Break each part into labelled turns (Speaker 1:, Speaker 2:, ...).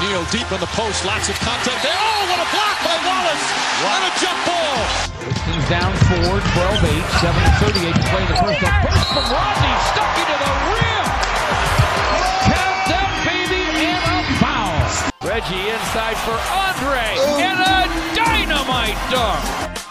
Speaker 1: O'Neal deep in the post, lots of contact there. Oh, what a block by Wallace! What a jump ball!
Speaker 2: Pistons down four, 12-8, 7-38 to play in the first. A burst from Rodney, stuck into the rim! Count them, baby, and a foul! Reggie inside for Andre, and a dynamite dunk!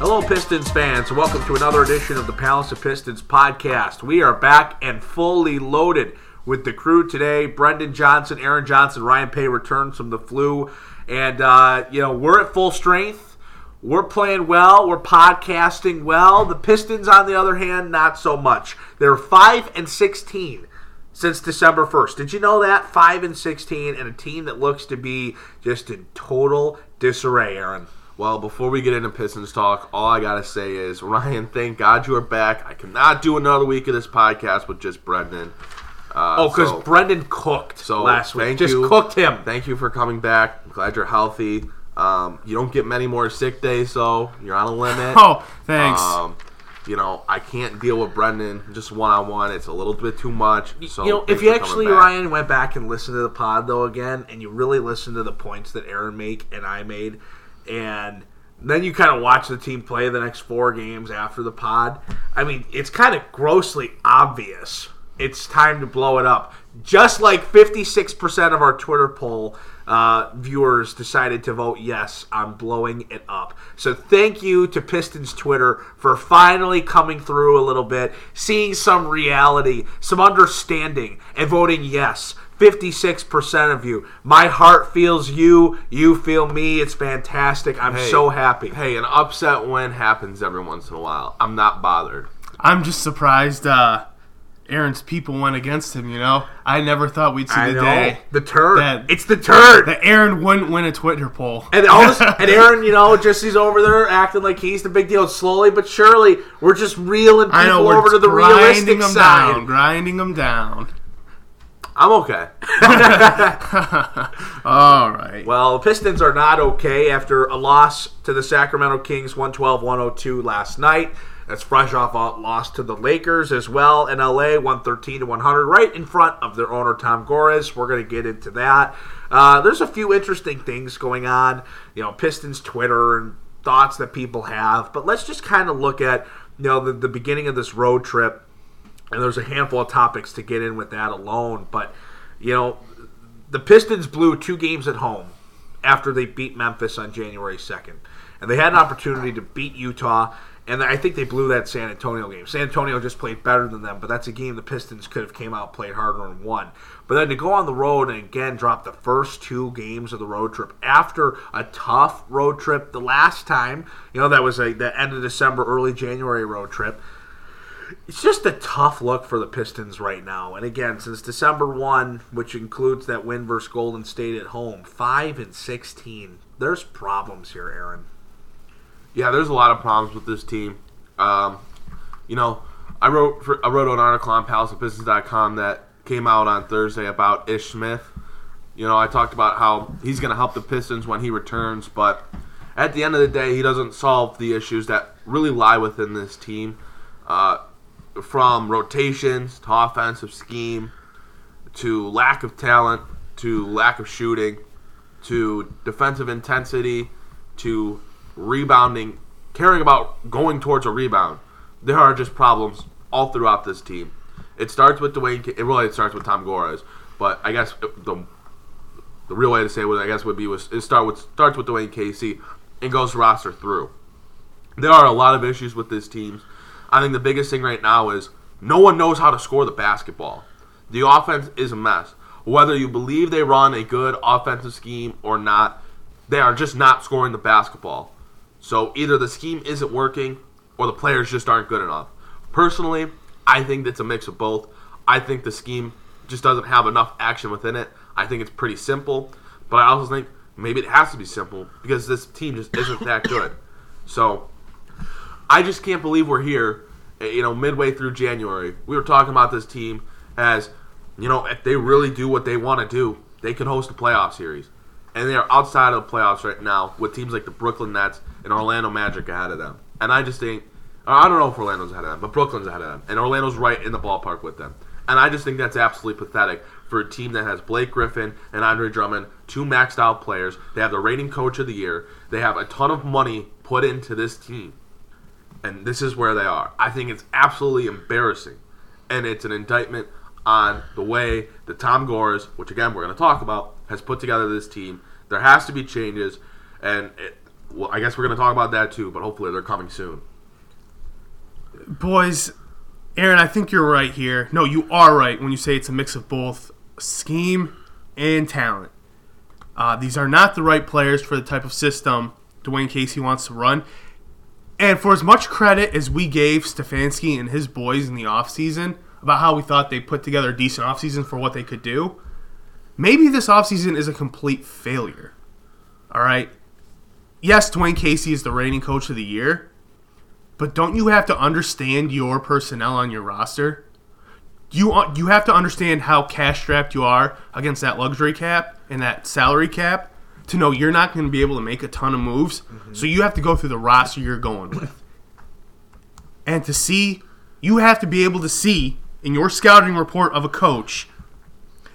Speaker 3: Hello, Pistons fans, welcome to another edition of the Palace of Pistons podcast. We are back and fully loaded with the crew today. Brendan Johnson, Aaron Johnson, Ryan Paye returns from the flu, and uh, you know we're at full strength. We're playing well. We're podcasting well. The Pistons, on the other hand, not so much. They're five and sixteen since December 1st. Did you know that? 5 and 16 and a team that looks to be just in total disarray, Aaron.
Speaker 4: Well, before we get into Pistons talk, all I gotta say is, Ryan, thank God you are back. I cannot do another week of this podcast with just Brendan. Uh,
Speaker 3: Oh, because
Speaker 4: so-
Speaker 3: Brendan cooked
Speaker 4: so
Speaker 3: last week. Just
Speaker 4: you.
Speaker 3: cooked him.
Speaker 4: Thank you for coming back. I'm glad you're healthy. Um, you don't get many more sick days, so you're on a limit.
Speaker 5: Oh, thanks.
Speaker 4: Um, you know, I can't deal with Brendan just one on one. It's a little bit too much. So
Speaker 3: you know, if you actually. Ryan, went back and listened to the pod though again, and you really listened to the points that Aaron made and I made, and then you kind of watch the team play the next four games after the pod. I mean, it's kind of grossly obvious. It's time to blow it up. Just like 56% of our Twitter poll uh, viewers decided to vote yes on blowing it up. So thank you to Pistons Twitter for finally coming through a little bit, seeing some reality, some understanding, and voting yes. 56% of you. My heart feels you. You feel me. It's fantastic. I'm
Speaker 4: Hey,
Speaker 3: so happy.
Speaker 4: Hey, an upset win happens every once in a while. I'm not bothered.
Speaker 5: I'm just surprised uh, Aaron's people went against him, you know? I never thought we'd see
Speaker 3: I
Speaker 5: the
Speaker 3: know.
Speaker 5: day
Speaker 3: The turn.
Speaker 5: that-
Speaker 3: it's the turn.
Speaker 5: that Aaron wouldn't win a Twitter poll.
Speaker 3: And all this, and Aaron, you know, just he's over there acting like he's the big deal. Slowly but surely, we're just reeling people
Speaker 5: know,
Speaker 3: over to the
Speaker 5: grinding
Speaker 3: realistic
Speaker 5: them
Speaker 3: side.
Speaker 5: down, grinding them down.
Speaker 4: I'm okay.
Speaker 5: All right.
Speaker 3: Well, the Pistons are not okay after a loss to the Sacramento Kings 112 102 last night. That's fresh off a loss to the Lakers as well in LA 113 to 100, right in front of their owner Tom Gores. We're going to get into that. Uh, there's a few interesting things going on, you know, Pistons Twitter and thoughts that people have, but let's just kind of look at you know the, the beginning of this road trip and there's a handful of topics to get in with that alone. But you know, the Pistons blew two games at home after they beat Memphis on January 2nd, and they had an opportunity to beat Utah. And I think they blew that San Antonio game. San Antonio just played better than them, but that's a game the Pistons could have came out, played harder, and won. But then to go on the road and again drop the first two games of the road trip after a tough road trip the last time, you know that was a the end of December, early January road trip it's just a tough look for the Pistons right now. And again, since December one, which includes that win versus Golden State at home, five and sixteen. There's problems here, Aaron.
Speaker 4: Yeah, there's a lot of problems with this team. Um, you know, I wrote for, I wrote an article on palaceofpistons.com that came out on Thursday about Ish Smith. You know, I talked about how he's going to help the Pistons when he returns, but at the end of the day, he doesn't solve the issues that really lie within this team, uh, from rotations to offensive scheme to lack of talent to lack of shooting to defensive intensity to rebounding, caring about going towards a rebound. There are just problems all throughout this team. It starts with Dwayne. It really it starts with Tom Gores, but I guess the the real way to say it, I guess would be was it start with starts with Dwayne Casey and goes roster through. There are a lot of issues with this team. I think the biggest thing right now is no one knows how to score the basketball. The offense is a mess. Whether you believe they run a good offensive scheme or not, they are just not scoring the basketball. So either the scheme isn't working or the players just aren't good enough. Personally, I think it's a mix of both. I think the scheme just doesn't have enough action within it. I think it's pretty simple, but I also think maybe it has to be simple because this team just isn't that good. So I just can't believe we're here, eh, you know, midway through January. We were talking about this team as, you know, if they really do what they want to do, they can host a playoff series. And they are outside of the playoffs right now with teams like the Brooklyn Nets and Orlando Magic ahead of them. And I just think, I don't know if Orlando's ahead of them, but Brooklyn's ahead of them. And Orlando's right in the ballpark with them. And I just think that's absolutely pathetic for a team that has Blake Griffin and Andre Drummond, two maxed out players. They have the reigning coach of the year. They have a ton of money put into this team. And this is where they are. I think it's absolutely embarrassing. And it's an indictment on the way that Tom Gores, which again we're going to talk about, has put together this team. There has to be changes. And it, well, I guess we're going to talk about that too, but hopefully they're coming soon.
Speaker 5: Boys, Aaron, I think you're right here. No, you are right when you say it's a mix of both scheme and talent. Uh, these are not the right players for the type of system Dwayne Casey wants to run. And for as much credit as we gave Stefanski and his boys in the offseason about how we thought they put together a decent offseason for what they could do, maybe this offseason is a complete failure. All right? Yes, Dwayne Casey is the reigning coach of the year, but don't you have to understand your personnel on your roster? You uh, you have to understand how cash strapped you are against that luxury cap and that salary cap to know you're not going to be able to make a ton of moves. Mm-hmm. So you have to go through the roster you're going with. and to see you have to be able to see in your scouting report of a coach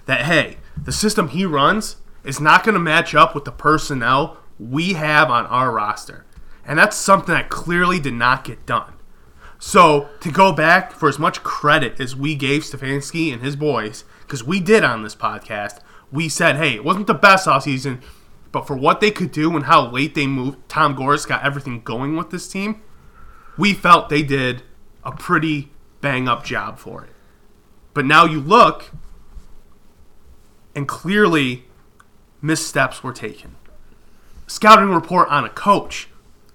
Speaker 5: that hey, the system he runs is not going to match up with the personnel we have on our roster. And that's something that clearly did not get done. So to go back for as much credit as we gave Stefanski and his boys, because we did on this podcast, we said, hey, it wasn't the best offseason, but for what they could do and how late they moved, Tom Gores got everything going with this team. We felt they did a pretty bang up job for it. But now you look, and clearly missteps were taken. Scouting report on a coach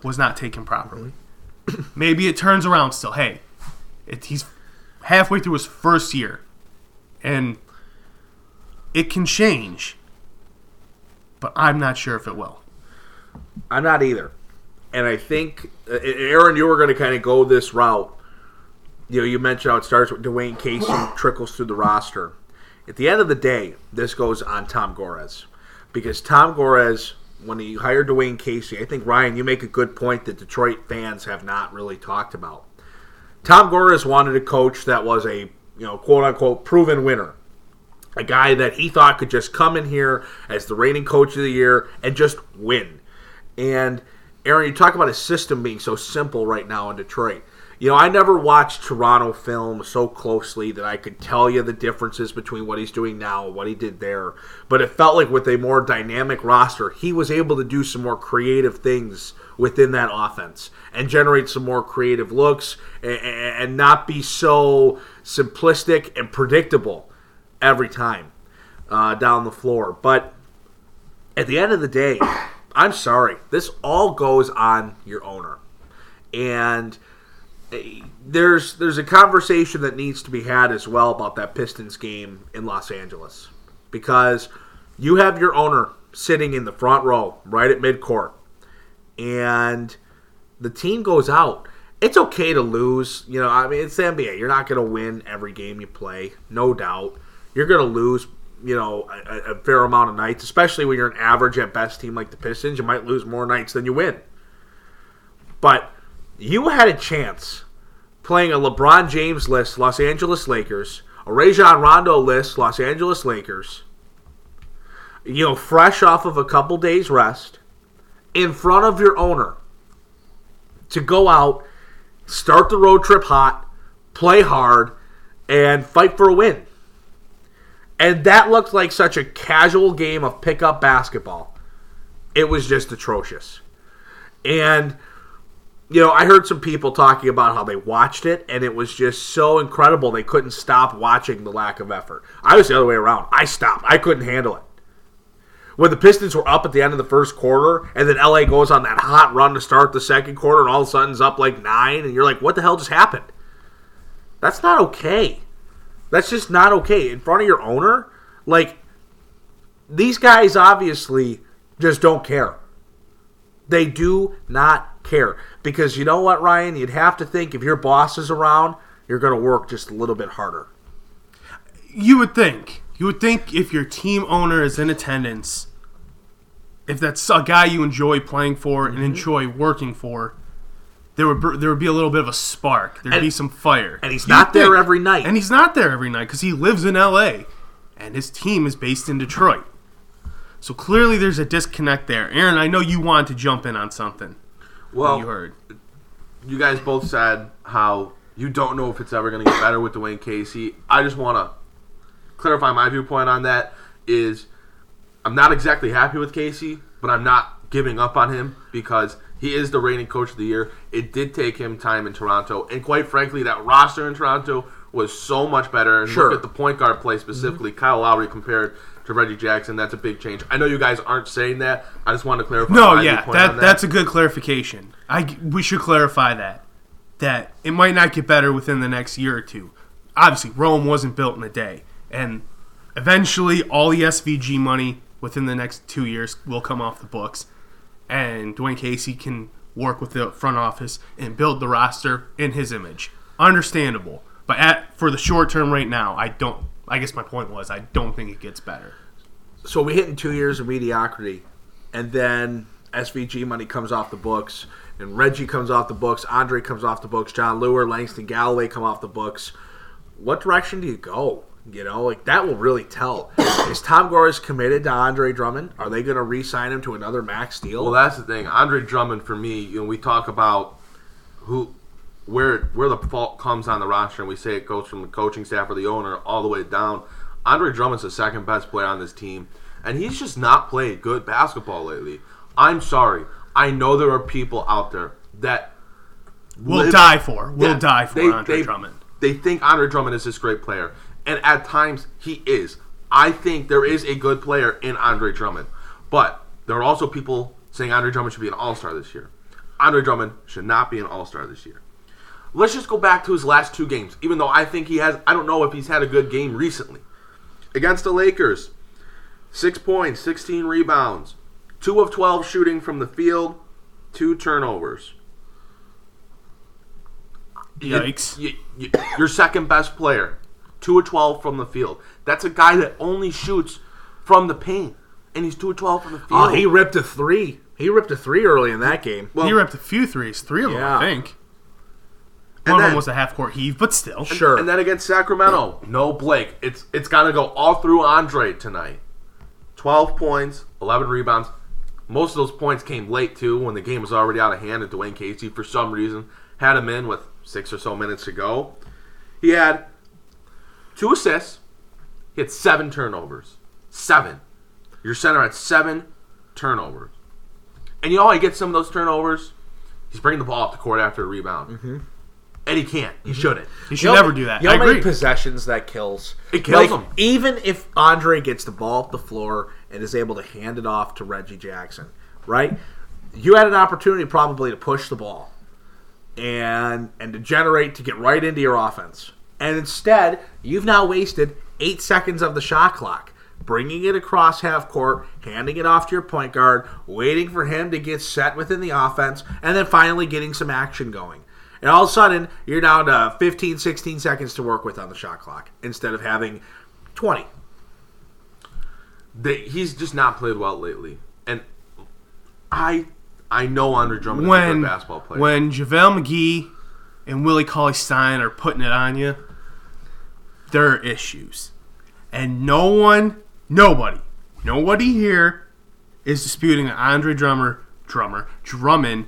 Speaker 5: was not taken properly. Maybe it turns around still. Hey, it, he's halfway through his first year, and it can change, but I'm not sure if it will.
Speaker 3: I'm not either. And I think, uh, Aaron, you were going to kind of go this route. You know, you mentioned how it starts with Dwayne Casey, trickles through the roster. At the end of the day, this goes on Tom Gores. Because Tom Gores, when he hired Dwayne Casey, I think, Ryan, you make a good point that Detroit fans have not really talked about. Tom Gores wanted a coach that was a, you know, quote unquote, proven winner a guy that he thought could just come in here as the reigning coach of the year and just win. And Aaron, you talk about his system being so simple right now in Detroit. You know, I never watched Toronto film so closely that I could tell you the differences between what he's doing now and what he did there. But it felt like with a more dynamic roster, he was able to do some more creative things within that offense and generate some more creative looks and, and not be so simplistic and predictable every time uh, down the floor. But at the end of the day, I'm sorry. This all goes on your owner, and eh, there's there's a conversation that needs to be had as well about that Pistons game in Los Angeles because you have your owner sitting in the front row right at midcourt, and the team goes out. It's okay to lose. You know, I mean, it's the NBA. You're not going to win every game you play, no doubt you're going to lose, you know, a, a, fair amount of nights, especially when you're an average at best team like the Pistons. You might lose more nights than you win. But you had a chance playing a LeBron James list, Los Angeles Lakers, a Rajon Rondo list, Los Angeles Lakers, you know, fresh off of a couple days rest, in front of your owner, to go out, start the road trip hot, play hard, and fight for a win. And that looked like such a casual game of pickup basketball. It was just atrocious. And, you know, I heard some people talking about how they watched it, and it was just so incredible they couldn't stop watching the lack of effort. I was the other way around. I stopped. I couldn't handle it. When the Pistons were up at the end of the first quarter, and then LA goes on that hot run to start the second quarter, and all of a sudden it's up like nine, and you're like, what the hell just happened? That's not okay. That's just not okay. In front of your owner, like these guys obviously just don't care. They do not care. Because you know what, Ryan? You'd have to think if your boss is around, you're going to work just a little bit harder.
Speaker 5: You would think. You would think if your team owner is in attendance, if that's a guy you enjoy playing for and mm-hmm. enjoy working for, there would there would be a little bit of a spark. There'd
Speaker 3: And-
Speaker 5: be some fire.
Speaker 3: and he's
Speaker 5: You'd
Speaker 3: not there every night.
Speaker 5: And he's not there every night because he lives in L.A. and his team is based in Detroit. So clearly, there's a disconnect there. Aaron, I know you wanted to jump in on something.
Speaker 4: Well,
Speaker 5: you heard.
Speaker 4: you guys both said how you don't know if it's ever going to get better with Dwayne Casey. I just want to clarify my viewpoint on that. Is I'm not exactly happy with Casey, but I'm not giving up on him because he is the reigning coach of the year. It did take him time in Toronto, and quite frankly, that roster in Toronto was so much better. And
Speaker 3: Sure.
Speaker 4: look at the point guard play mm-hmm. specifically, Kyle Lowry compared to Reggie Jackson. That's a big change. I know you guys aren't saying that. I just wanted to clarify.
Speaker 5: No, yeah,
Speaker 4: viewpoint
Speaker 5: that, that's a good clarification. I we should clarify that that it might not get better within the next year or two. Obviously, Rome wasn't built in a day, and eventually, all the SVG money within the next two years will come off the books, and Dwayne Casey can work with the front office and build the roster in his image. Understandable, but at for the short term right now, I don't. I guess my point was I don't think it gets better.
Speaker 3: so we hit in two years of mediocrity, and then SVG money comes off the books, and Reggie comes off the books, Andre comes off the books, Jon Leuer, Langston Galloway come off the books. What direction do you go? You know, like that will really tell. Is Tom Gores committed to Andre Drummond? Are they going to re-sign him to another max deal?
Speaker 4: Well, that's the thing. Andre Drummond, for me, you know, we talk about who, where, where the fault comes on the roster, and we say it goes from the coaching staff or the owner all the way down. Andre Drummond's the second best player on this team, and he's just not played good basketball lately. I'm sorry. I know there are people out there that
Speaker 5: We'll
Speaker 4: live-
Speaker 5: die for. We'll
Speaker 4: Yeah,
Speaker 5: die for
Speaker 4: they-
Speaker 5: Andre
Speaker 4: they-
Speaker 5: Drummond.
Speaker 4: They think Andre Drummond is this great player, and at times he is. I think there is a good player in Andre Drummond, but there are also people saying Andre Drummond should be an All Star this year. Andre Drummond should not be an All Star this year. Let's just go back to his last two games. Even though I think he has, I don't know if he's had a good game recently. Against the Lakers, six points, 16 rebounds, two of 12 shooting from the field, two turnovers. You-
Speaker 5: Yikes.
Speaker 4: You, you, your second best player, two or twelve from the field. That's a guy that only shoots from the paint, and he's two or twelve from the oh, field.
Speaker 3: oh, he ripped a three. He ripped a three early in that game.
Speaker 4: Well,
Speaker 5: he ripped a few threes, three of them,
Speaker 3: Yeah.
Speaker 5: I think.
Speaker 4: And
Speaker 5: One of
Speaker 4: then-
Speaker 5: them was a half court heave, but still.
Speaker 3: Sure.
Speaker 4: And then against Sacramento, no Blake. It's it's got to go all through Andre tonight. Twelve points, eleven rebounds. Most of those points came late too, when the game was already out of hand. And Dwayne Casey, for some reason, had him in with six or so minutes to go. He had two assists. He had seven turnovers. Seven. Your center had seven turnovers. And you know how he gets some of those turnovers? He's bringing the ball up the court after a rebound. Mm-hmm. And he can't. He shouldn't.
Speaker 5: He should
Speaker 3: You know-
Speaker 5: never do that.
Speaker 3: You know
Speaker 5: I
Speaker 3: how many
Speaker 5: agree.
Speaker 3: possessions that kills?
Speaker 4: It kills him.
Speaker 3: Even if Andre gets the ball up the floor and is able to hand it off to Reggie Jackson, right? You had an opportunity probably to push the ball and and to generate to get right into your offense. And instead, you've now wasted eight seconds of the shot clock, bringing it across half court, handing it off to your point guard, waiting for him to get set within the offense, and then finally getting some action going. And all of a sudden, you're down to 15, 16 seconds to work with on the shot clock instead of having 20.
Speaker 4: they, he's just not played well lately. And I I know Andre Drummond is a
Speaker 5: when
Speaker 4: good basketball player.
Speaker 5: when JaVale McGee and Willie Cauley Stein are putting it on you, there are issues. And no one, nobody, nobody here is disputing that Andre Drummer, Drummer, Drummond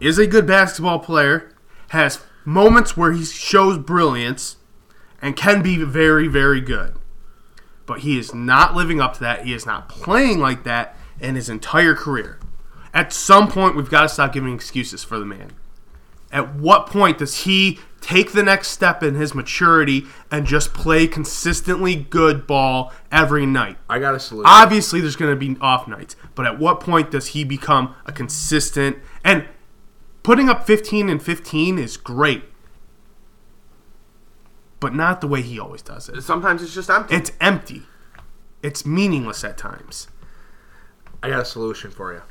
Speaker 5: is a good basketball player, has moments where he shows brilliance, and can be very, very good. But he is not living up to that. He is not playing like that in his entire career. At some point, we've got to stop giving excuses for the man. At what point does he take the next step in his maturity and just play consistently good ball every night?
Speaker 3: I got a solution.
Speaker 5: Obviously, there's going to be off nights, but at what point does he become a consistent and putting up 15 and 15 is great, but not the way he always does it.
Speaker 4: sometimes it's just empty.
Speaker 5: It's empty. It's meaningless at times.
Speaker 3: I got a solution for you.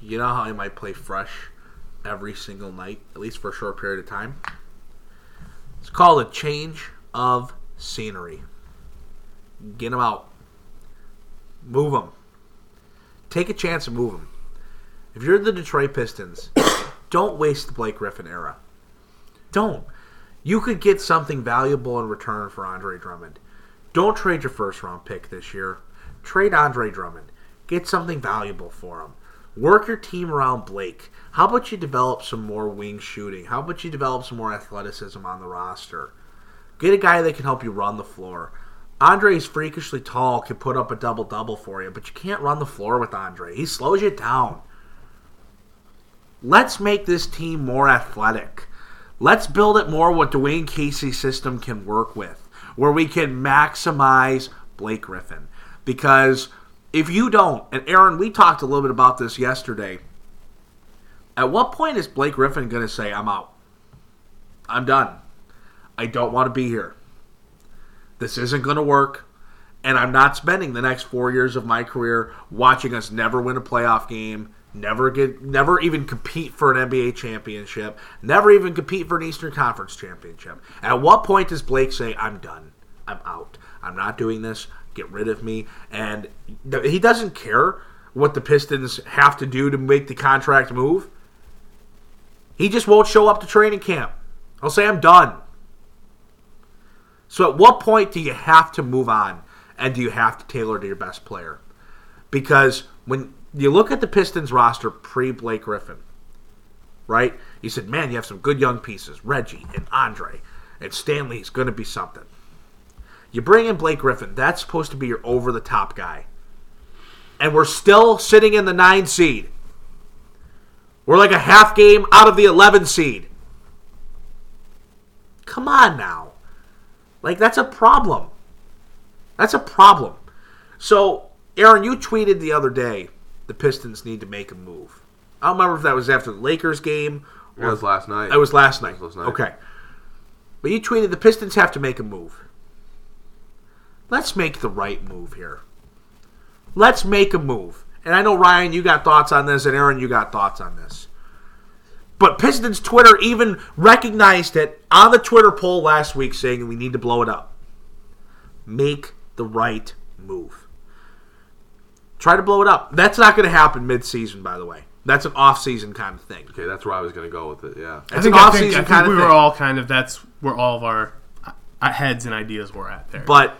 Speaker 3: You know how I might play fresh every single night, at least for a short period of time? It's called a change of scenery. Get them out. Move them. Take a chance and move them. If you're the Detroit Pistons Don't waste the Blake Griffin era. Don't. You could get something valuable in return for Andre Drummond. Don't trade your first round pick this year. Trade Andre Drummond. Get something valuable for him. Work your team around Blake. How about you develop some more wing shooting? How about you develop some more athleticism on the roster? Get a guy that can help you run the floor. Andre's freakishly tall, can put up a double double for you, but you can't run the floor with Andre. He slows you down. Let's make this team more athletic. Let's build it more what Dwayne Casey's system can work with, where we can maximize Blake Griffin. Because if you don't, and Aaron, we talked a little bit about this yesterday. At what point is Blake Griffin going to say, I'm out? I'm done. I don't want to be here. This isn't going to work. And I'm not spending the next four years of my career watching us never win a playoff game, never get, never even compete for an NBA championship, never even compete for an Eastern Conference championship. At what point does Blake say, "I'm done, I'm out, I'm not doing this, get rid of me"? And he doesn't care what the Pistons have to do to make the contract move. He just won't show up to training camp. I'll say, "I'm done." So at what point do you have to move on and do you have to tailor to your best player? Because when you look at the Pistons roster pre Blake Griffin, right? You said, man, you have some good young pieces, Reggie and Andre, and Stanley's going to be something. You bring in Blake Griffin, that's supposed to be your over the top guy. And we're still sitting in the nine seed. We're like a half game out of the 11 seed. Come on now. Like, that's a problem. That's a problem. So, Aaron, you tweeted the other day the Pistons need to make a move. I don't remember if that was after the Lakers game.
Speaker 4: It was last night.
Speaker 3: It was last night.
Speaker 4: It was last night.
Speaker 3: Okay. But you tweeted the Pistons have to make a move. Let's make the right move here. Let's make a move. And I know Ryan, you got thoughts on this, and Aaron, you got thoughts on this. But Pistons Twitter even recognized it on the Twitter poll last week, saying we need to blow it up. Make the right move. Try to blow it up. That's not going to happen mid-season, by the way. That's an off-season kind of thing.
Speaker 4: okay, that's where I was going to go with it. Yeah.
Speaker 5: I think,
Speaker 3: an
Speaker 5: I
Speaker 3: off-season
Speaker 5: think, I think
Speaker 3: kind of
Speaker 5: we were
Speaker 3: thing.
Speaker 5: all kind of that's where all of our uh, heads and ideas were at there.
Speaker 3: But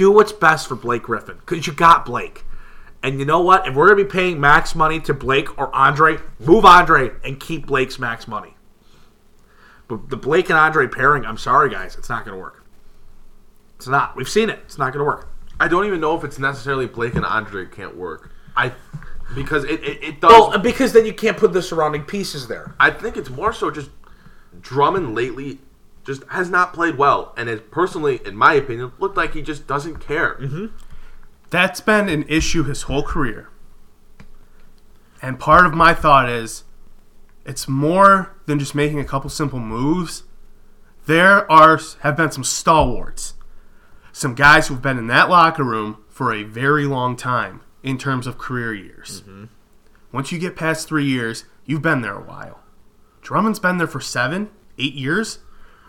Speaker 3: do what's best for Blake Griffin because you got Blake. And you know what? If we're going to be paying max money to Blake or Andre, move Andre and keep Blake's max money. But the Blake and Andre pairing, I'm sorry, guys, it's not going to work. It's not. We've seen it. It's not going to work.
Speaker 4: I don't even know if it's necessarily Blake and Andre can't work. I because it it, it does.
Speaker 3: Well, because then you can't put the surrounding pieces there.
Speaker 4: I think it's more so just Drummond lately just has not played well, and has personally, in my opinion, looked like he just doesn't care.
Speaker 3: Mm-hmm.
Speaker 5: That's been an issue his whole career. And part of my thought is it's more than just making a couple simple moves. There are have been some stalwarts. Some guys who've been in that locker room for a very long time in terms of career years. Once you get past 3 years, you've been there a while. Drummond's been there for 7, 8 years.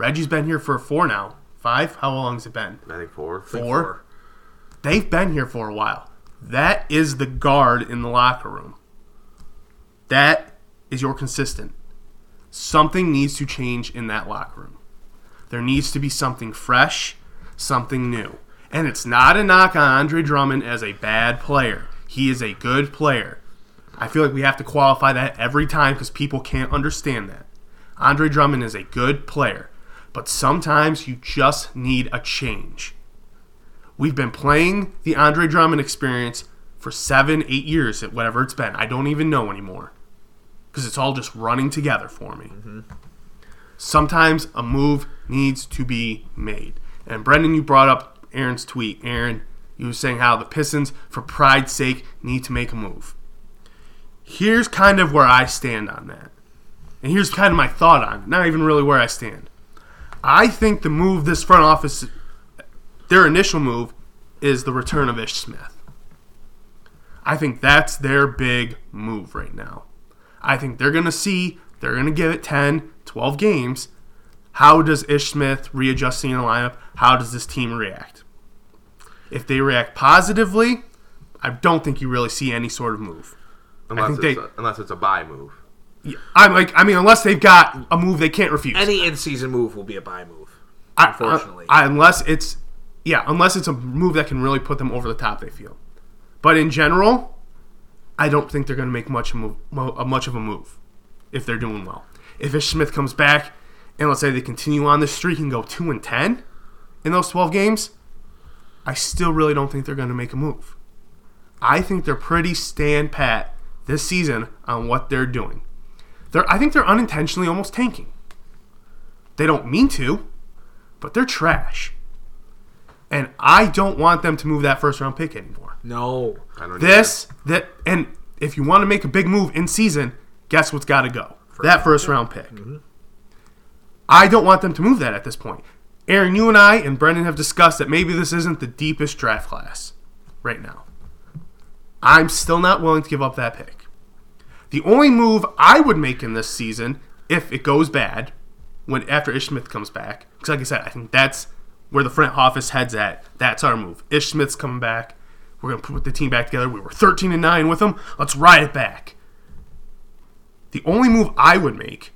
Speaker 5: Reggie's been here for 4 now. 5? How long has it been?
Speaker 4: I think four.
Speaker 5: Four. They've been here for a while. That is the guard in the locker room. That is your consistent. Something needs to change in that locker room. There needs to be something fresh, something new. And it's not a knock on Andre Drummond as a bad player. He is a good player. I feel like we have to qualify that every time because people can't understand that. Andre Drummond is a good player, but sometimes you just need a change. We've been playing the Andre Drummond experience for seven, eight years, at whatever it's been. I don't even know anymore because it's all just running together for me. Mm-hmm. Sometimes a move needs to be made. And Brendan, you brought up Aaron's tweet. Aaron, you were saying how the Pistons, for pride's sake, need to make a move. Here's kind of where I stand on that. And here's kind of my thought on it. Not even really where I stand. I think the move this front office, their initial move, is the return of Ish Smith. I think that's their big move right now. I think they're going to see, they're going to give it 10, 12 games. How does Ish Smith readjusting the lineup? How does this team react? If they react positively, I don't think you really see any sort of move.
Speaker 4: Unless it's
Speaker 5: they-
Speaker 4: a, unless it's a buy move.
Speaker 5: I'm like, I mean, unless they've got a move they can't refuse.
Speaker 3: Any in-season move will be a buy move.
Speaker 5: Uh,
Speaker 3: unfortunately.
Speaker 5: I- unless it's, yeah, unless it's a move that can really put them over the top. They feel, but in general, I don't think they're going to make much move, much of a move if they're doing well. If Ish Smith comes back, and let's say they continue on this streak and go two and ten in those twelve games, I still really don't think they're going to make a move. I think they're pretty stand pat this season on what they're doing. They're, I think they're unintentionally almost tanking. They don't mean to, but they're trash. And I don't want them to move that first round pick anymore.
Speaker 3: No.
Speaker 4: I don't
Speaker 5: This that and if you want to make a big move in season, guess what's got to go? that first round pick. Mm-hmm. I don't want them to move that at this point. Aaron, you and I and Brendan have discussed that maybe this isn't the deepest draft class right now. I'm still not willing to give up that pick. The only move I would make in this season, if it goes bad, when after Ish Smith comes back, because like I said, I think that's where the front office heads at. That's our move. Ish Smith's coming back. We're gonna put the team back together. We were 13 and nine with him. Let's ride it back. The only move I would make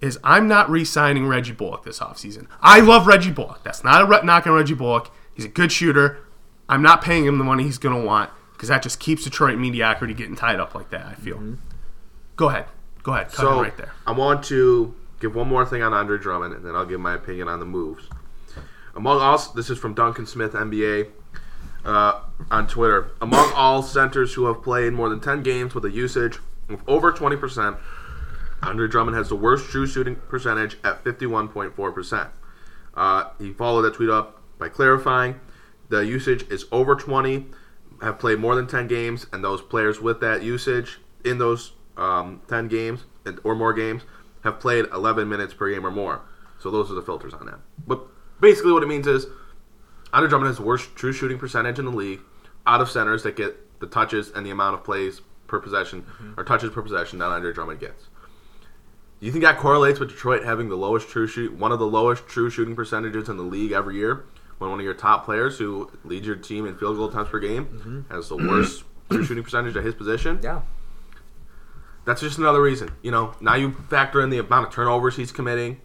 Speaker 5: is I'm not re-signing Reggie Bullock this offseason. I love Reggie Bullock. That's not a re- knock on Reggie Bullock. He's a good shooter. I'm not paying him the money he's going to want because that just keeps Detroit mediocrity getting tied up like that, I feel. Mm-hmm. Go ahead. Go ahead. Cut
Speaker 4: So
Speaker 5: right there.
Speaker 4: I want to give one more thing on Andre Drummond, and then I'll give my opinion on the moves. Among all, this is from Duncan Smith, NBA, uh, on Twitter. Among all centers who have played more than 10 games with a usage of over 20%, Andre Drummond has the worst true shooting percentage at 51.4%. Uh, he followed that tweet up by clarifying the usage is over 20, have played more than 10 games, and those players with that usage in those um, 10 games or more games have played 11 minutes per game or more. So those are the filters on that. But basically, what it means is Andre Drummond has the worst true shooting percentage in the league out of centers that get the touches and the amount of plays per possession or touches per possession that Andre Drummond gets. Do you think that correlates with Detroit having the lowest true shoot, one of the lowest true shooting percentages in the league every year? When one of your top players who leads your team in field goal attempts per game has the worst true shooting percentage at his position?
Speaker 3: Yeah.
Speaker 4: That's just another reason. You know, now you factor in the amount of turnovers he's committing.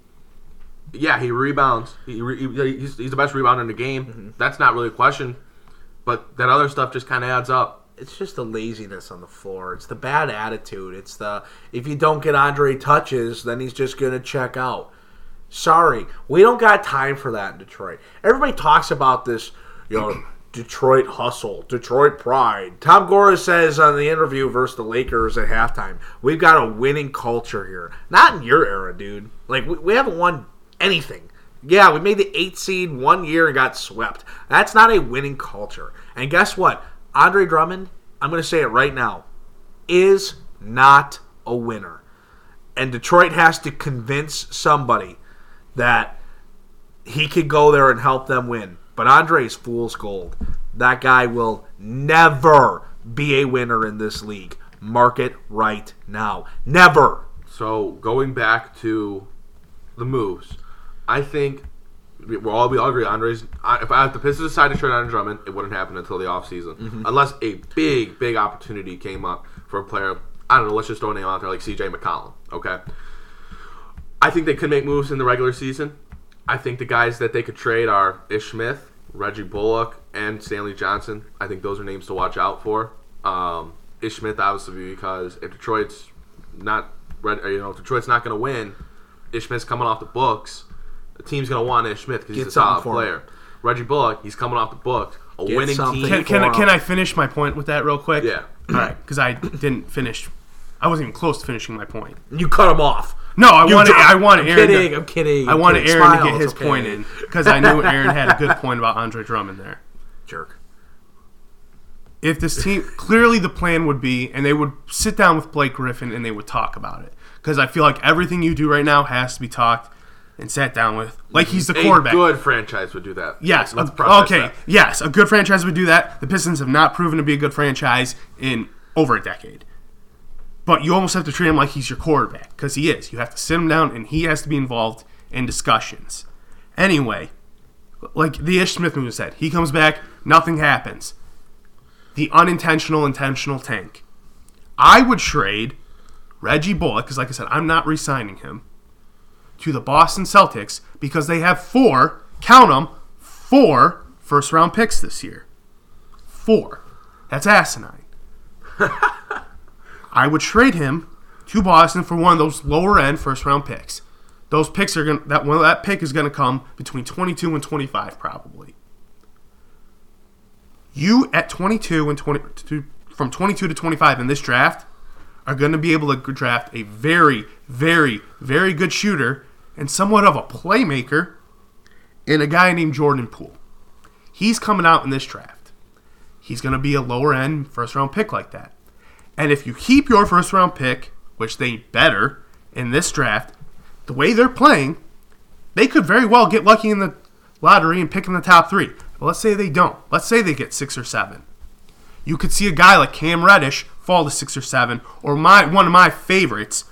Speaker 4: Yeah, he rebounds. He, he's, he's the best rebounder in the game. Mm-hmm. That's not really a question. But that other stuff just kind of adds up.
Speaker 3: It's just the laziness on the floor. It's the bad attitude. It's the if you don't get Andre touches, then he's just gonna check out. Sorry, we don't got time for that in Detroit. Everybody talks about this, you know, Detroit hustle, Detroit pride. Tom Gores says on the interview versus the Lakers at halftime, we've got a winning culture here. Not in your era, dude. Like we, we haven't won anything. Yeah, we made the eight seed one year and got swept. That's not a winning culture. And guess what? Andre Drummond, I'm going to say it right now, is not a winner. And Detroit has to convince somebody that he could go there and help them win. But Andre's fool's gold. That guy will never be a winner in this league. Mark it right now. Never.
Speaker 4: So going back to the moves, I think we all we all agree. Andre's if, I, if the Pistons decided to trade Andre Drummond, it wouldn't happen until the offseason. Mm-hmm. unless a big big opportunity came up for a player. I don't know. Let's just throw a name out there like C.J. McCollum. Okay. I think they could make moves in the regular season. I think the guys that they could trade are Ish Smith, Reggie Bullock, and Stanley Johnson. I think those are names to watch out for. Um, Ish Smith, obviously, because if Detroit's not, or, you know, if Detroit's not going to win, Ish Smith's coming off the books. The team's going to want Ish Smith because he's a
Speaker 3: something
Speaker 4: solid
Speaker 3: for him.
Speaker 4: player. Reggie Bullock, he's coming off the books. A
Speaker 3: Get
Speaker 4: winning team.
Speaker 5: Can, can,
Speaker 3: for
Speaker 5: can
Speaker 3: him.
Speaker 5: I finish my point with that real quick?
Speaker 4: Yeah.
Speaker 5: All right, because I didn't finish. I wasn't even close to finishing my point.
Speaker 3: You cut him off.
Speaker 5: No, I
Speaker 3: want.
Speaker 5: I want
Speaker 3: I'm
Speaker 5: Aaron.
Speaker 3: kidding.
Speaker 5: to,
Speaker 3: I'm kidding.
Speaker 5: I
Speaker 3: I'm kidding.
Speaker 5: Aaron to get his
Speaker 3: okay.
Speaker 5: point in because I knew Aaron had a good point about Andre Drummond there.
Speaker 3: Jerk.
Speaker 5: if this team clearly the plan would be and they would sit down with Blake Griffin and they would talk about it because I feel like everything you do right now has to be talked and sat down with like he's the
Speaker 4: A
Speaker 5: quarterback.
Speaker 4: A good franchise would do that.
Speaker 5: Yes.
Speaker 4: Let's
Speaker 5: a- okay.
Speaker 4: that.
Speaker 5: Yes. A good franchise would do that. The Pistons have not proven to be a good franchise in over a decade. But you almost have to treat him like he's your quarterback because he is. You have to sit him down and he has to be involved in discussions. Anyway, like the Ish Smith movie said, he comes back, nothing happens. The unintentional, intentional tank. I would trade Reggie Bullock, because like I said, I'm not re signing him, to the Boston Celtics because they have four, count them, four first round picks this year. Four. That's asinine. I would trade him to Boston for one of those lower end first round picks. Those picks are going that one that pick is going to come between 22 and 25 probably. You at 22 and 20 to, from 22 to 25 in this draft are going to be able to draft a very very very good shooter and somewhat of a playmaker in a guy named Jordan Poole. He's coming out in this draft. He's going to be a lower end first round pick like that. And if you keep your first round pick, which they better in this draft, the way they're playing, they could very well get lucky in the lottery and pick in the top three. But let's say they don't. Let's say they get six or seven. You could see a guy like Cam Reddish fall to six or seven, or my one of my favorites,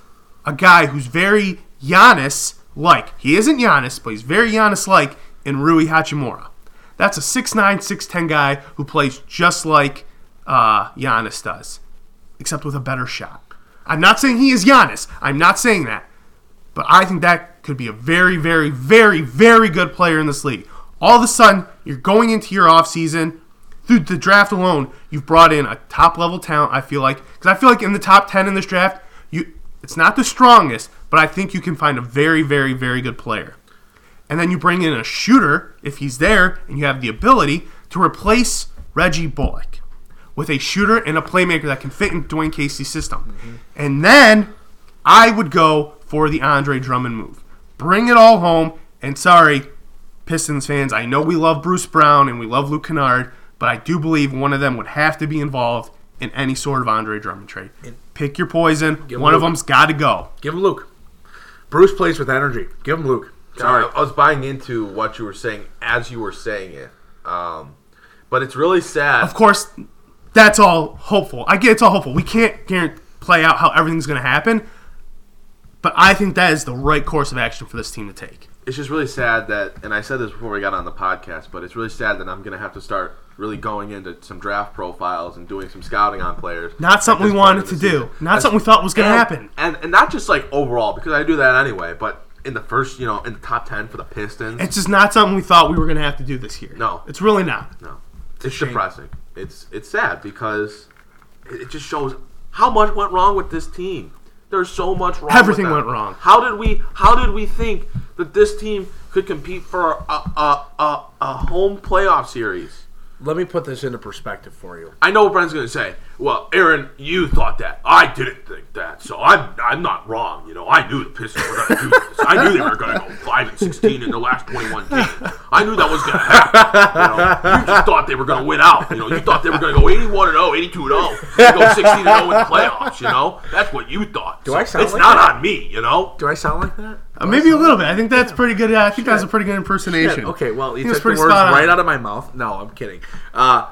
Speaker 5: a guy who's very Giannis like. He isn't Giannis, but he's very Giannis like in Rui Hachimura. That's a 6'9", 6'10 guy who plays just like uh, Giannis does, except with a better shot. I'm not saying he is Giannis. I'm not saying that. But I think that could be a very, very, very, very good player in this league. All of a sudden, you're going into your offseason. Through the draft alone, you've brought in a top level talent, I feel like. Because I feel like in the top 10 in this draft, you it's not the strongest, but I think you can find a very, very, very good player. And then you bring in a shooter, if he's there, and you have the ability to replace Reggie Bullock with a shooter and a playmaker that can fit in Dwayne Casey's system. Mm-hmm. And then I would go for the Andre Drummond move. Bring it all home. And sorry, Pistons fans, I know we love Bruce Brown and we love Luke Kennard, but I do believe one of them would have to be involved in any sort of Andre Drummond trade. Pick your poison. One
Speaker 3: Luke.
Speaker 5: of them's got to go.
Speaker 3: Give him Luke. Bruce plays with energy. Give him Luke.
Speaker 4: Sorry, I was buying into what you were saying as you were saying it. Um, but it's really sad.
Speaker 5: Of course, that's all hopeful. I get it's all hopeful. We can't guarantee play out how everything's going to happen, but I think that is the right course of action for this team to take.
Speaker 4: It's just really sad that, and I said this before we got on the podcast, but it's really sad that I'm going to have to start really going into some draft profiles and doing some scouting on players.
Speaker 5: Not something we wanted to do. Not That's, something we thought was going to happen.
Speaker 4: And and not just like overall because I do that anyway, but in the first, you know, in the top ten for the Pistons.
Speaker 5: It's just not something we thought we were going to have to do this year.
Speaker 4: No,
Speaker 5: it's really not.
Speaker 4: No, it's, it's depressing. It's it's sad because it just shows how much went wrong with this team. There's so much wrong.
Speaker 5: Everything went wrong.
Speaker 4: How did we? How did we think that this team could compete for a a, a, a home playoff series?
Speaker 3: Let me put this into perspective for you.
Speaker 4: I know what Brent's going to say. Well, Aaron, you thought that. I didn't think that. So I'm I'm not wrong. You know, I knew the Pistons were going to do this. I knew they were going to go 5 and 16 in the last 21 games. I knew that was going to happen. You, know, you just thought they were going to win out. You know, you thought they were going to go 81 and 0, 82 and 0, go 16 and 0 in the playoffs, you know? That's what you thought.
Speaker 3: Do so I sound like
Speaker 4: It's
Speaker 3: like
Speaker 4: not
Speaker 3: that?
Speaker 4: on me, you know?
Speaker 3: Do I sound like that?
Speaker 5: Uh, maybe a little bit. I think that's pretty good. I think that's a pretty good impersonation.
Speaker 3: Yeah, okay, well, you took the words right out of my mouth. No, I'm kidding. Uh,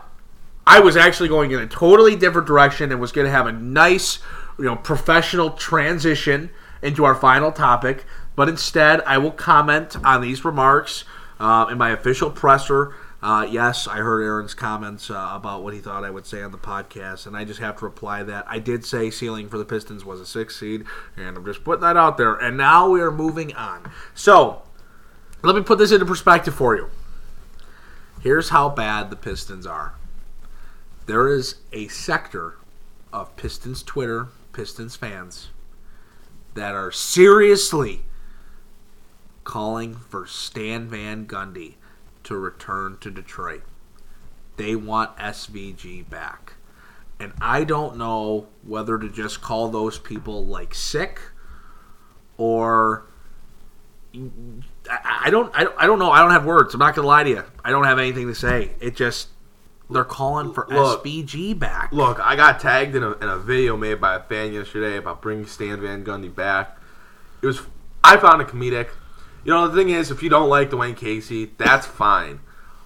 Speaker 3: I was actually going in a totally different direction and was going to have a nice, you know, professional transition into our final topic. But instead, I will comment on these remarks uh, in my official presser. Uh, yes, I heard Aaron's comments uh, about what he thought I would say on the podcast, and I just have to reply that I did say ceiling for the Pistons was a six seed, and I'm just putting that out there. And now we are moving on. So, let me put this into perspective for you. Here's how bad the Pistons are. There is a sector of Pistons Twitter, Pistons fans, that are seriously calling for Stan Van Gundy to return to Detroit. They want SVG back. And I don't know whether to just call those people like sick or I, I don't I, don't- I don't know. I don't have words. I'm not gonna lie to you. I don't have anything to say. It just they're calling for
Speaker 4: Look.
Speaker 3: SVG back.
Speaker 4: Look, I got tagged in a, in a video made by a fan yesterday about bringing Stan Van Gundy back. It was I found it comedic. You know the thing is, if you don't like Dwayne Casey, that's fine.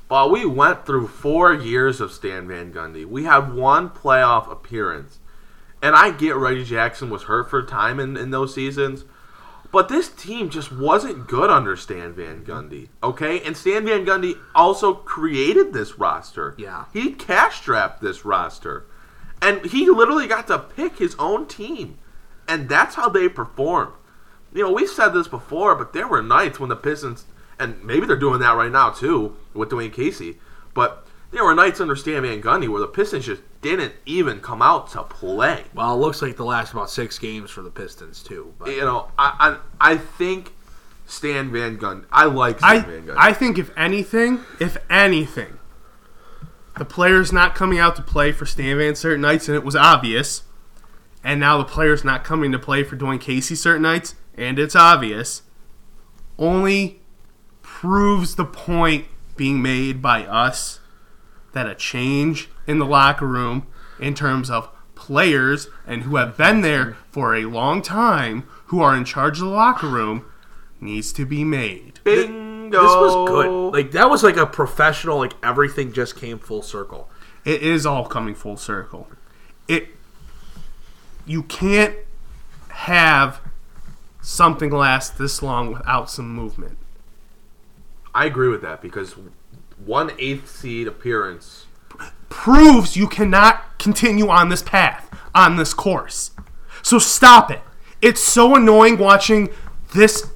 Speaker 4: But we went through four years of Stan Van Gundy. We had one playoff appearance, and I get Reggie Jackson was hurt for a time in, in those seasons. But this team just wasn't good under Stan Van Gundy. Okay? And Stan Van Gundy also created this roster.
Speaker 3: Yeah.
Speaker 4: He cash strapped this roster. And he literally got to pick his own team. and that's how they performed. You know, we've said this before, but there were nights when the Pistons, and maybe they're doing that right now too with Dwayne Casey, but there were nights under Stan Van Gundy where the Pistons just didn't even come out to play.
Speaker 3: Well, it looks like the last about six games for the Pistons too. But
Speaker 4: You know, I I, I think Stan Van Gundy. I like Stan
Speaker 5: I
Speaker 4: Van Gundy.
Speaker 5: I think if anything, if anything, the player's not coming out to play for Stan Van certain nights, and it was obvious. And now the player's not coming to play for Dwane Casey certain nights, and it's obvious. Only proves the point being made by us that a change in the locker room in terms of players and who have been there for a long time who are in charge of the locker room needs to be made.
Speaker 4: Bingo.
Speaker 3: this was good. Like that was like a professional. Like everything just came full circle.
Speaker 5: It is all coming full circle. It you can't have something last this long without some movement.
Speaker 4: I agree with that because one eighth seed appearance.
Speaker 5: Proves you cannot continue on this path, on this course. So stop it. It's so annoying watching this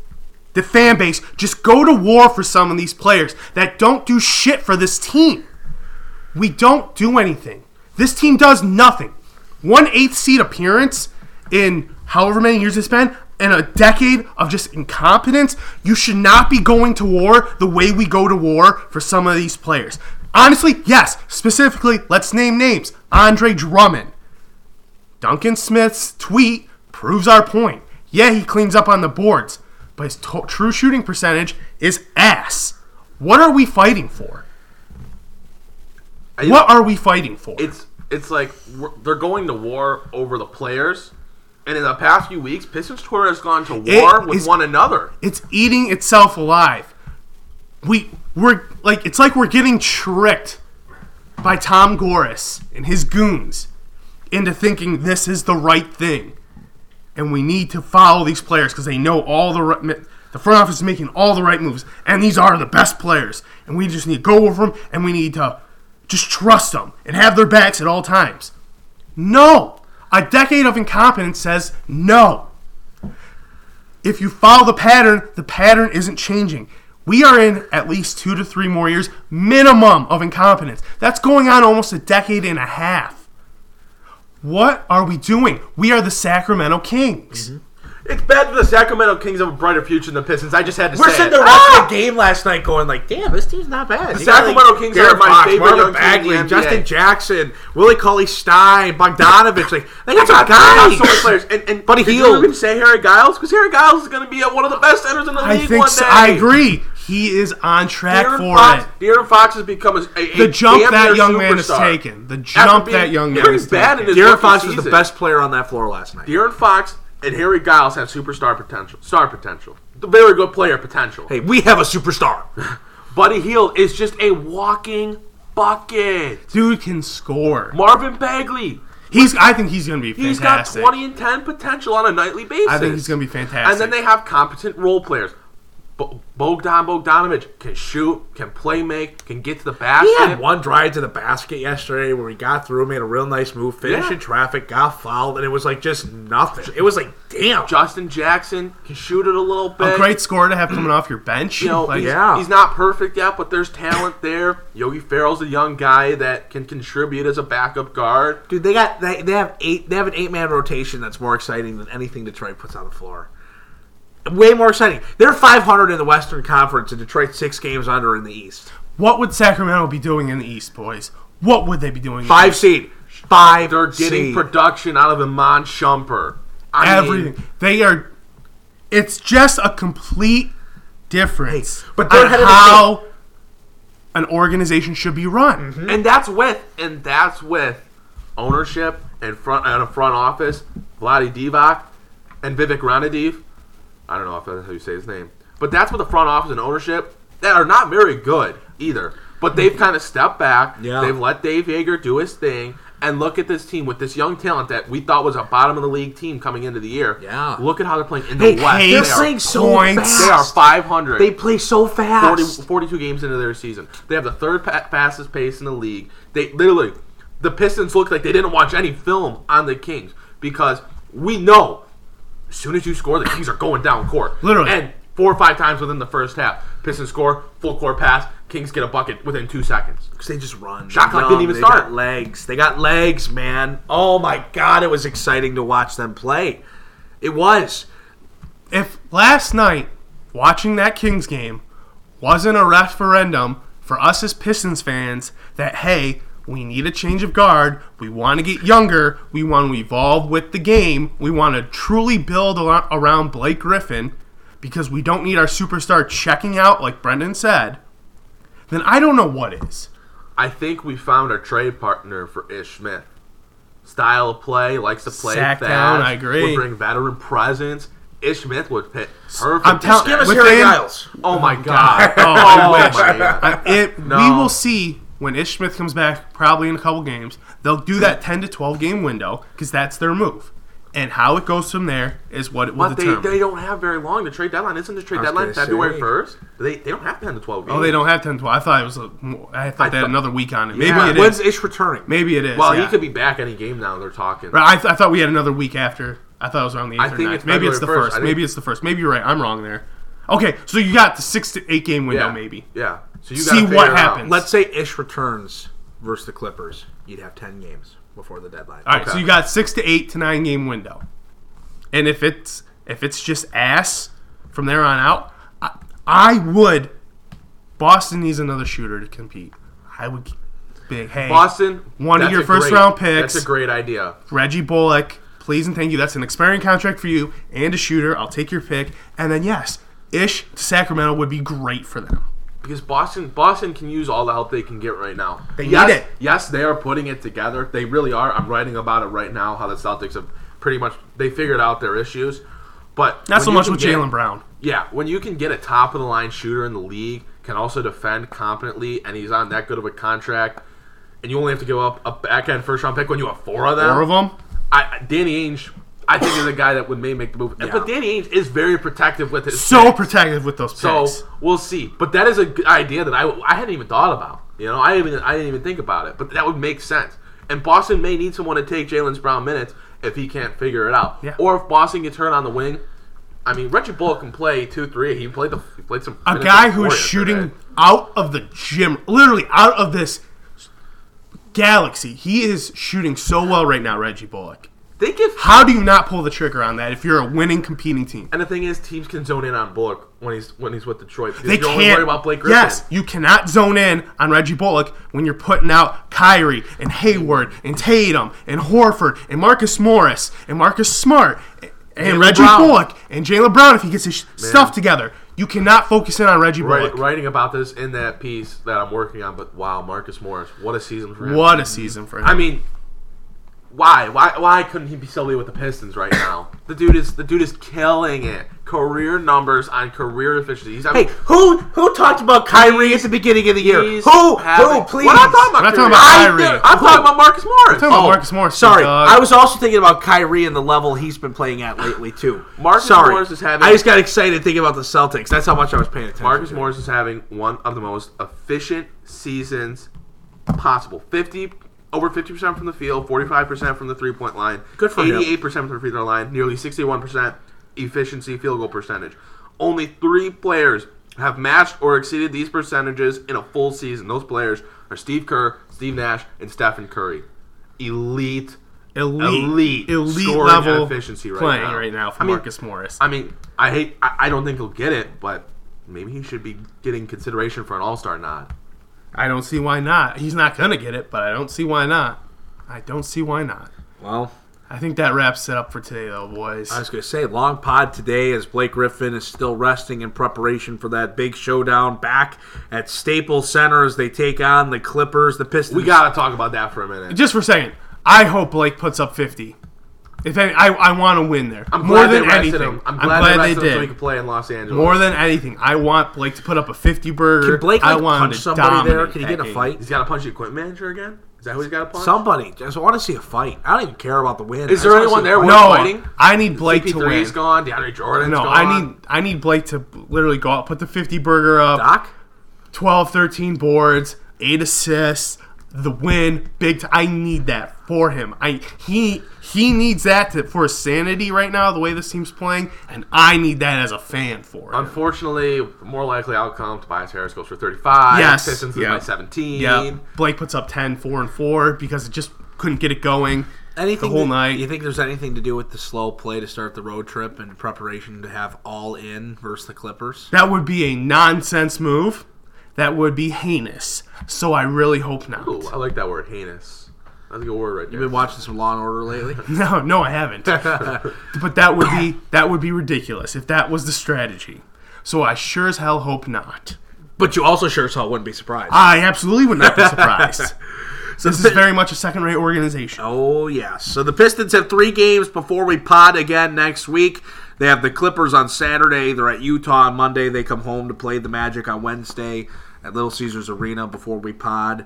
Speaker 5: the fan base just go to war for some of these players that don't do shit for this team. We don't do anything. This team does nothing. One eighth seed appearance in however many years it's been, and a decade of just incompetence. You should not be going to war the way we go to war for some of these players. Honestly, yes. Specifically, let's name names. Andre Drummond. Duncan Smith's tweet proves our point. Yeah, he cleans up on the boards, but his to- true shooting percentage is ass. What are we fighting for? What are we fighting for?
Speaker 4: It's it's like they're going to war over the players, and in the past few weeks, Pistons Twitter has gone to
Speaker 5: It
Speaker 4: war with
Speaker 5: is-
Speaker 4: one another.
Speaker 5: it's eating itself alive. We we're like it's like we're getting tricked by Tom Gores and his goons into thinking this is the right thing, and we need to follow these players because they know all the right, the front office is making all the right moves, and these are the best players, and we just need to go over them, and we need to just trust them and have their backs at all times. No, a decade of incompetence says no if you follow the pattern, the pattern isn't changing. We are in at least two to three more years minimum of incompetence. That's going on almost a decade and a half. What are we doing? We are the Sacramento Kings. Mm-hmm.
Speaker 4: It's bad that the Sacramento Kings have a brighter future than the Pistons. I just had to say that.
Speaker 3: We're
Speaker 4: say
Speaker 3: sitting
Speaker 4: it.
Speaker 3: there watching the ah! game last night, going like, "Damn, this team's not bad."
Speaker 4: The
Speaker 3: You got,
Speaker 4: Sacramento Kings
Speaker 3: De'Aaron
Speaker 4: are my
Speaker 3: Fox,
Speaker 4: favorite
Speaker 3: Marvin
Speaker 4: young team in
Speaker 3: Bagley,
Speaker 4: the NBA.
Speaker 3: Justin Jackson, Willie Cauley Stein, Bogdanovich. Like they got some guys.
Speaker 4: so many players. And, and
Speaker 3: Buddy
Speaker 4: did
Speaker 3: Hield.
Speaker 4: you even say Harry Giles? Because Harry Giles is going to be one of the best centers in the
Speaker 5: I
Speaker 4: league
Speaker 5: think
Speaker 4: one
Speaker 5: so,
Speaker 4: day.
Speaker 5: I agree. He is on track
Speaker 4: De'Aaron
Speaker 5: for
Speaker 4: Fox,
Speaker 5: it.
Speaker 4: De'Aaron Fox has become a, a,
Speaker 5: The jump
Speaker 4: damn
Speaker 5: that
Speaker 4: near
Speaker 5: young man has
Speaker 4: superstar.
Speaker 5: taken. The jump
Speaker 4: being
Speaker 5: that young man
Speaker 4: very
Speaker 5: has
Speaker 4: bad in
Speaker 5: taken.
Speaker 4: his
Speaker 3: De'Aaron
Speaker 4: rookie
Speaker 3: Fox was the
Speaker 4: season.
Speaker 3: best player on that floor last night.
Speaker 4: De'Aaron Fox and Harry Giles have superstar potential. Star potential. The very good player potential.
Speaker 3: Hey, we have a superstar.
Speaker 4: Buddy Hield is just a walking bucket.
Speaker 5: Dude can score.
Speaker 4: Marvin Bagley.
Speaker 5: He's. I think he's going to be
Speaker 4: He's got 20 and 10 potential on a nightly basis.
Speaker 5: I think he's going to be fantastic.
Speaker 4: And then they have competent role players. Bo- Bogdan Bogdanovich can shoot, can play make, can get to the basket.
Speaker 3: He had one drive to the basket yesterday where he got through, made a real nice move, finished
Speaker 4: Yeah.
Speaker 3: in traffic, got fouled, and it was like just nothing. It was like, damn.
Speaker 4: Justin Jackson can shoot it a little bit.
Speaker 5: a great score to have coming off your bench.
Speaker 4: You know,
Speaker 5: Like,
Speaker 4: he's,
Speaker 3: yeah.
Speaker 4: he's not perfect yet, but there's talent there. Yogi Ferrell's a young guy that can contribute as a backup guard.
Speaker 3: Dude, they got they, they have eight they have an eight man rotation that's more exciting than anything Detroit puts on the floor. Way more exciting. They're 500 in the Western Conference, and Detroit six games under in the East.
Speaker 5: What would Sacramento be doing in the East, boys? What would they be doing? in the
Speaker 3: Five
Speaker 5: East?
Speaker 3: seed, five.
Speaker 4: They're getting
Speaker 3: seed.
Speaker 4: production out of Iman Shumpert. I mean,
Speaker 5: Everything. They are. It's just a complete difference.
Speaker 3: Hey, but they're
Speaker 5: on
Speaker 3: headed to
Speaker 5: how an organization should be run. Mm-hmm.
Speaker 4: and that's with and that's with ownership and front and a front office, Vlade Divac and Vivek Ranadiv. I don't know if that's how you say his name, but that's what the front office and ownership that are not very good either. But they've kind of stepped back.
Speaker 3: Yeah.
Speaker 4: They've let Dave Joerger do his thing. And look at this team with this young talent that we thought was a bottom of the league team coming into the year.
Speaker 3: Yeah.
Speaker 4: Look at how they're playing in the
Speaker 3: Hey,
Speaker 4: West. they,
Speaker 3: they're playing so
Speaker 5: points.
Speaker 3: fast.
Speaker 4: they are 500.
Speaker 3: They play so
Speaker 4: 40,
Speaker 3: fast.
Speaker 4: 42 games into their season. They have the third pa- fastest pace in the league. They literally, the Pistons look like they didn't watch any film on the Kings because we know as soon as you score, the Kings are going down court.
Speaker 5: Literally.
Speaker 4: And four or five times within the first half. Pistons score, full court pass, Kings get a bucket within two seconds.
Speaker 3: 'Cause they just run.
Speaker 4: Shot clock didn't even
Speaker 3: they
Speaker 4: start.
Speaker 3: Got legs. They got legs, man. Oh my god, it was exciting to watch them play. It was.
Speaker 5: If last night watching that Kings game wasn't a referendum for us as Pistons fans that hey, we need a change of guard, we want to get younger, we want to evolve with the game, we want to truly build ar- around Blake Griffin because we don't need our superstar checking out like Brendan said, then I don't know what is.
Speaker 4: I think we found our trade partner for Ish Smith. Style of play, likes to play
Speaker 5: Sack
Speaker 4: fast.
Speaker 5: down, I agree.
Speaker 4: Would bring veteran presence. Ish Smith would fit perfect.
Speaker 5: I'm telling
Speaker 3: Give us
Speaker 5: with
Speaker 3: Harry
Speaker 5: him-
Speaker 3: Giles.
Speaker 4: Oh my
Speaker 5: oh, god.
Speaker 4: Oh,
Speaker 5: Oh
Speaker 4: my God.
Speaker 5: I- it, We will see when Ish Smith comes back, probably in a couple games. They'll do that 10 to 12 game window because that's their move. And how it goes from there is what it will
Speaker 4: But they,
Speaker 5: determine.
Speaker 4: they don't have very long. The trade deadline isn't the trade deadline February
Speaker 3: say.
Speaker 4: first. They they don't have ten to twelve games.
Speaker 5: oh, they don't have 10 to 12. I thought it was. A, I thought
Speaker 4: I
Speaker 5: they had
Speaker 4: thought-
Speaker 5: another week on it. Maybe
Speaker 4: Yeah.
Speaker 5: it
Speaker 3: When's
Speaker 5: is.
Speaker 3: Ish returning?
Speaker 5: Maybe it is.
Speaker 4: Well,
Speaker 5: yeah.
Speaker 4: he could be back any game now. They're talking.
Speaker 5: Right, I, th- I thought we had another week after. I thought it was around the 8th
Speaker 4: I
Speaker 5: or
Speaker 4: think
Speaker 5: 9th.
Speaker 4: it's
Speaker 5: Maybe it's the
Speaker 4: 1st.
Speaker 5: first. Maybe it's the first. Maybe you're right. I'm wrong there. Okay, so you got the six to eight game window,
Speaker 4: yeah,
Speaker 5: maybe.
Speaker 4: Yeah. So you
Speaker 5: See what
Speaker 4: it out.
Speaker 5: happens.
Speaker 3: Let's say Ish returns versus the Clippers. You'd have ten games before the deadline.
Speaker 5: All right,
Speaker 4: Okay.
Speaker 5: so you got six to eight to nine game window, and if it's if it's just ass from there on out, I, I would. Boston needs another shooter to compete. I would big hey
Speaker 4: Boston,
Speaker 5: One of your first
Speaker 4: great-
Speaker 5: round picks.
Speaker 4: That's a great idea.
Speaker 5: Reggie Bullock, please and thank you. That's an expiring contract for you and a shooter. I'll take your pick, and then yes, Ish to Sacramento would be great for them.
Speaker 4: Because Boston, Boston can use all the help they can get right now.
Speaker 5: They
Speaker 4: yes,
Speaker 5: need it.
Speaker 4: Yes, they are putting it together. They really are. I'm writing about it right now. How the Celtics have pretty much they figured out their issues, but
Speaker 5: Not so much with Jaylen Brown.
Speaker 4: Yeah, when you can get a top of the line shooter in the league, can also defend competently, and he's on that good of a contract, and you only have to give up a back end first round pick when you have four of them.
Speaker 5: Four of them.
Speaker 4: I, Danny Ainge, I think is a guy that would may make the move. But Danny Ainge is very protective with his
Speaker 5: So
Speaker 4: picks.
Speaker 5: protective with those picks.
Speaker 4: So we'll see. But that is a good idea that I, I hadn't even thought about. You know, I even I didn't even think about it. But that would make sense. And Boston may need someone to take Jaylen's Brown minutes if he can't figure it out.
Speaker 5: Yeah.
Speaker 4: Or if Boston gets hurt on the wing. I mean, Reggie Bullock can play two, three. He played the he played some.
Speaker 5: a guy who is shooting out of the gym, literally out of this galaxy. He is shooting so well right now, Reggie Bullock. How do you not pull the trigger on that if you're a winning competing team?
Speaker 4: and the thing is, teams can zone in on Bullock when he's when he's with Detroit.
Speaker 5: They
Speaker 4: you're
Speaker 5: can't.
Speaker 4: worried about Blake Griffin.
Speaker 5: yes, you cannot zone in on Reggie Bullock when you're putting out Kyrie and Hayward and Tatum and Horford and Marcus Morris and Marcus Smart and
Speaker 4: Jaylen
Speaker 5: Reggie
Speaker 4: Brown.
Speaker 5: Bullock and Jaylen Brown if he gets his sh- stuff together. You cannot focus in on Reggie Bullock.
Speaker 4: writing about this in that piece that I'm working on. But wow, Marcus Morris, what a season for him.
Speaker 5: What a season for him.
Speaker 4: I mean, why? Why? Why couldn't he be solely with the Pistons right now? The dude is the dude is killing it. Career numbers on career efficiency. He's
Speaker 3: Hey, who who talked about Kyrie at the beginning of the year? Who? Who? Please.
Speaker 4: We're not talking about,
Speaker 5: We're not talking about
Speaker 4: I
Speaker 5: Kyrie.
Speaker 4: did- I'm talking about Marcus Morris.
Speaker 5: talking about oh, Marcus Morris,
Speaker 3: Sorry,
Speaker 5: dog.
Speaker 3: I was also thinking about Kyrie and the level he's been playing at lately too.
Speaker 4: Marcus
Speaker 3: Sorry,
Speaker 4: Morris is having-
Speaker 3: I just got excited thinking about the Celtics. That's how much I was paying attention.
Speaker 4: Marcus
Speaker 3: to.
Speaker 4: Morris is having one of the most efficient seasons possible. Fifty over fifty percent from the field, forty five percent from the three point line,
Speaker 3: Good for him.
Speaker 4: eighty eight percent from the free throw line, nearly sixty one percent efficiency field goal percentage. Only three players have matched or exceeded these percentages in a full season. Those players are Steve Kerr, Steve Nash, and Stephen Curry. Elite,
Speaker 5: elite,
Speaker 4: elite,
Speaker 5: elite level
Speaker 4: efficiency right
Speaker 5: playing
Speaker 4: now.
Speaker 5: right now for
Speaker 4: I mean,
Speaker 5: Marcus Morris.
Speaker 4: I mean, I hate. I, I don't think he'll get it, but maybe he should be getting consideration for an All Star nod.
Speaker 5: I don't see why not. He's not gonna get it, but I don't see why not. I don't see why not.
Speaker 3: Well,
Speaker 5: I think that wraps it up for today, though, boys.
Speaker 3: I was going to say long pod today as Blake Griffin is still resting in preparation for that big showdown back at Staples Center as they take on the Clippers, the Pistons.
Speaker 4: We gotta talk about that for a minute.
Speaker 5: Just for a second, I hope Blake puts up fifty. If any, I, I want to win there.
Speaker 4: I'm
Speaker 5: More
Speaker 4: glad
Speaker 5: than
Speaker 4: they rested
Speaker 5: anything,
Speaker 4: him. I'm glad, they,
Speaker 5: they did.
Speaker 4: so he could play in Los Angeles.
Speaker 5: More than anything, I want Blake to put up a fifty burger.
Speaker 3: Can Blake
Speaker 5: I
Speaker 3: like,
Speaker 5: want him
Speaker 3: punch somebody there? Can he get in a fight?
Speaker 4: he's got to punch the equipment manager again. Is that who he's got to punch?
Speaker 3: Somebody. Just want to see a fight. I don't even care about the win.
Speaker 4: Is there anyone there.
Speaker 5: No,
Speaker 4: fighting?
Speaker 5: I need Blake to
Speaker 4: CP3's
Speaker 5: win.
Speaker 4: gone. DeAndre Jordan's
Speaker 5: No,
Speaker 4: gone.
Speaker 5: I need I need Blake to literally go out, put the 50 burger up,
Speaker 3: Doc?
Speaker 5: 12, 13 boards, 8 assists, the win, big. T- I need that for him. I he he needs that to, for his sanity right now. The way this team's playing, and I need that as a fan for him.
Speaker 4: Unfortunately, more likely outcome: Tobias Harris goes for 35.
Speaker 5: Yes.
Speaker 4: Pistons
Speaker 5: Yeah.
Speaker 4: by 17.
Speaker 5: Yeah, Blake puts up 10, 4, and four because it just couldn't get it going
Speaker 3: Anything
Speaker 5: the whole
Speaker 3: that-
Speaker 5: night.
Speaker 3: You think there's anything to do with the slow play to start the road trip and preparation to have all in versus the Clippers?
Speaker 5: That would be a nonsense move. That would be heinous. So I really hope not.
Speaker 4: Ooh, I like that word, heinous. That's a good word right there.
Speaker 3: You've been watching some Law and Order lately.
Speaker 5: No, no, I haven't. but that would be that would be ridiculous if that was the strategy. So I sure as hell hope not.
Speaker 3: but you also sure as hell wouldn't be surprised.
Speaker 5: I absolutely would not be surprised. So this is very much a second-rate organization.
Speaker 3: Oh, yes. So the Pistons have three games before we pod again next week. They have the Clippers on Saturday. They're at Utah on Monday. They come home to play the Magic on Wednesday at Little Caesars Arena before we pod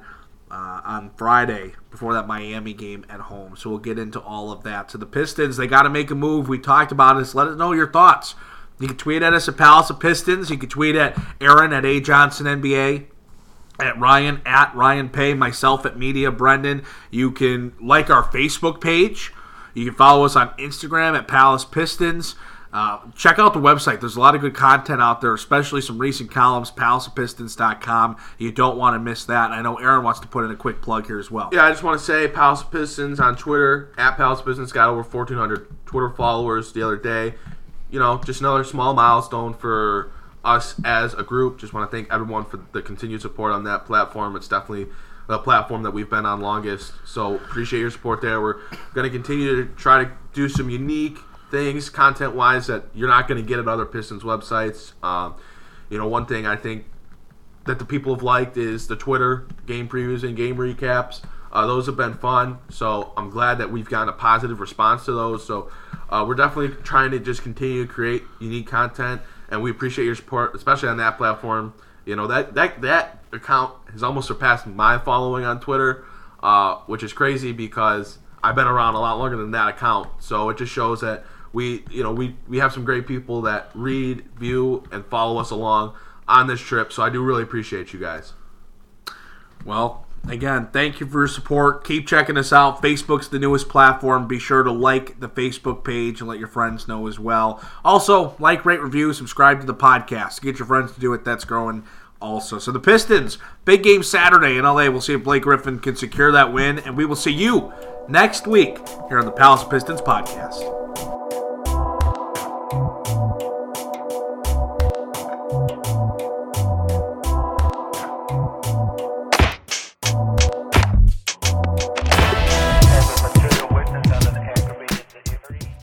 Speaker 3: uh, on Friday before that Miami game at home. So we'll get into all of that. So the Pistons, they got to make a move. We talked about this. Let us know your thoughts. You can tweet at us at Palace of Pistons. You can tweet at Aaron at A Johnson NBA at Ryan at Ryan Paye, myself at Media Brendan. You can like our Facebook page. You can follow us on Instagram at Palace Pistons. Uh, check out the website. There's a lot of good content out there, especially some recent columns, palacepistons.com. You don't want to miss that. I know Aaron wants to put in a quick plug here as well.
Speaker 4: Yeah, I just want to say Palace Pistons on Twitter at Palace Pistons got over 1,400 Twitter followers the other day. You know, just another small milestone for us as a group. Just want to thank everyone for the continued support on that platform. It's definitely the platform that we've been on longest. So appreciate your support there. We're going to continue to try to do some unique things content wise that you're not going to get at other Pistons websites. Um, you know, one thing I think that the people have liked is the Twitter game previews and game recaps. Uh, those have been fun, so I'm glad that we've gotten a positive response to those. So uh, we're definitely trying to just continue to create unique content, and we appreciate your support, especially on that platform. You know that that that account has almost surpassed my following on Twitter, uh, which is crazy because I've been around a lot longer than that account. So it just shows that we you know we we have some great people that read, view, and follow us along on this trip. So I do really appreciate you guys.
Speaker 3: Well, again, thank you for your support. Keep checking us out. Facebook's the newest platform. Be sure to like the Facebook page and let your friends know as well. Also, like, rate, review, subscribe to the podcast. Get your friends to do it. That's growing also. So the Pistons, big game Saturday in LA. We'll see if Blake Griffin can secure that win, and we will see you next week here on the Palace Pistons podcast.